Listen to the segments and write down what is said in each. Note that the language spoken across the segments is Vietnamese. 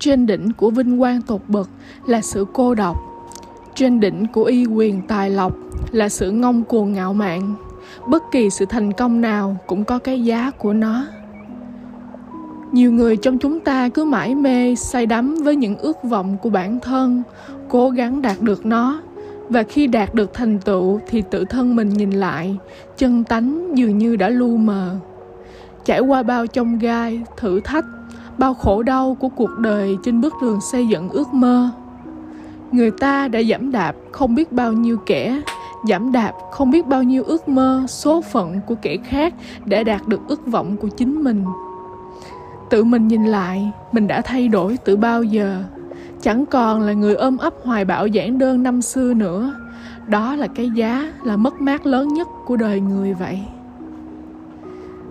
trên đỉnh của vinh quang tột bậc là sự cô độc. Trên đỉnh của y quyền tài lộc là sự ngông cuồng ngạo mạn. Bất kỳ sự thành công nào cũng có cái giá của nó. Nhiều người trong chúng ta cứ mãi mê say đắm với những ước vọng của bản thân, cố gắng đạt được nó. Và khi đạt được thành tựu thì tự thân mình nhìn lại, chân tánh dường như đã lu mờ. Trải qua bao chông gai, thử thách bao khổ đau của cuộc đời trên bước đường xây dựng ước mơ. Người ta đã giảm đạp không biết bao nhiêu kẻ, giảm đạp không biết bao nhiêu ước mơ, số phận của kẻ khác để đạt được ước vọng của chính mình. Tự mình nhìn lại, mình đã thay đổi từ bao giờ. Chẳng còn là người ôm ấp hoài bão giản đơn năm xưa nữa. Đó là cái giá, là mất mát lớn nhất của đời người vậy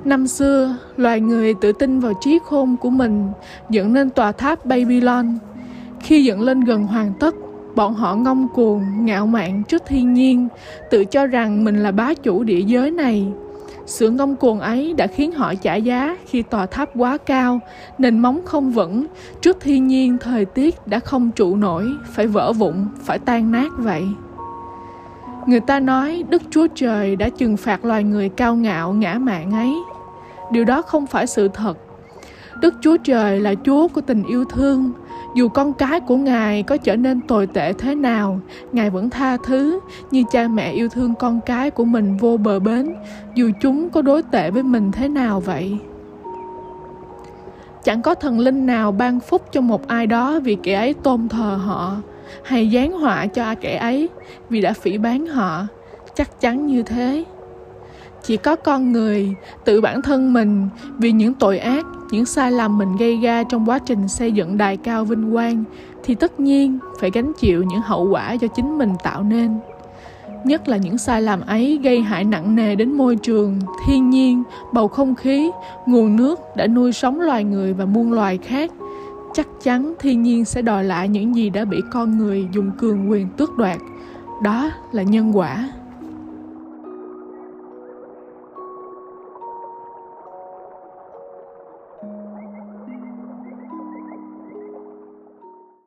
năm xưa loài người tự tin vào trí khôn của mình dựng nên tòa tháp babylon. Khi dựng lên gần hoàn tất bọn họ ngông cuồng ngạo mạn trước thiên nhiên tự cho rằng mình là bá chủ địa giới này. Sự ngông cuồng ấy đã khiến họ trả giá khi tòa tháp quá cao, nền móng không vững, trước thiên nhiên thời tiết đã không trụ nổi, phải vỡ vụn, phải tan nát vậy. Người ta nói Đức Chúa Trời đã trừng phạt loài người cao ngạo ngã mạn ấy. Điều đó không phải sự thật. Đức Chúa Trời là Chúa của tình yêu thương, dù con cái của ngài có trở nên tồi tệ thế nào ngài vẫn tha thứ như cha mẹ yêu thương con cái của mình vô bờ bến dù chúng có đối tệ với mình thế nào vậy chẳng có thần linh nào ban phúc cho một ai đó vì kẻ ấy tôn thờ họ hay giáng họa cho kẻ ấy, vì đã phỉ bán họ, chắc chắn như thế. Chỉ có con người tự bản thân mình vì những tội ác, những sai lầm mình gây ra trong quá trình xây dựng đài cao vinh quang thì tất nhiên phải gánh chịu những hậu quả do chính mình tạo nên. Nhất là những sai lầm ấy gây hại nặng nề đến môi trường, thiên nhiên, bầu không khí, nguồn nước đã nuôi sống loài người và muôn loài khác chắc chắn thiên nhiên sẽ đòi lại những gì đã bị con người dùng cường quyền tước đoạt. Đó là nhân quả.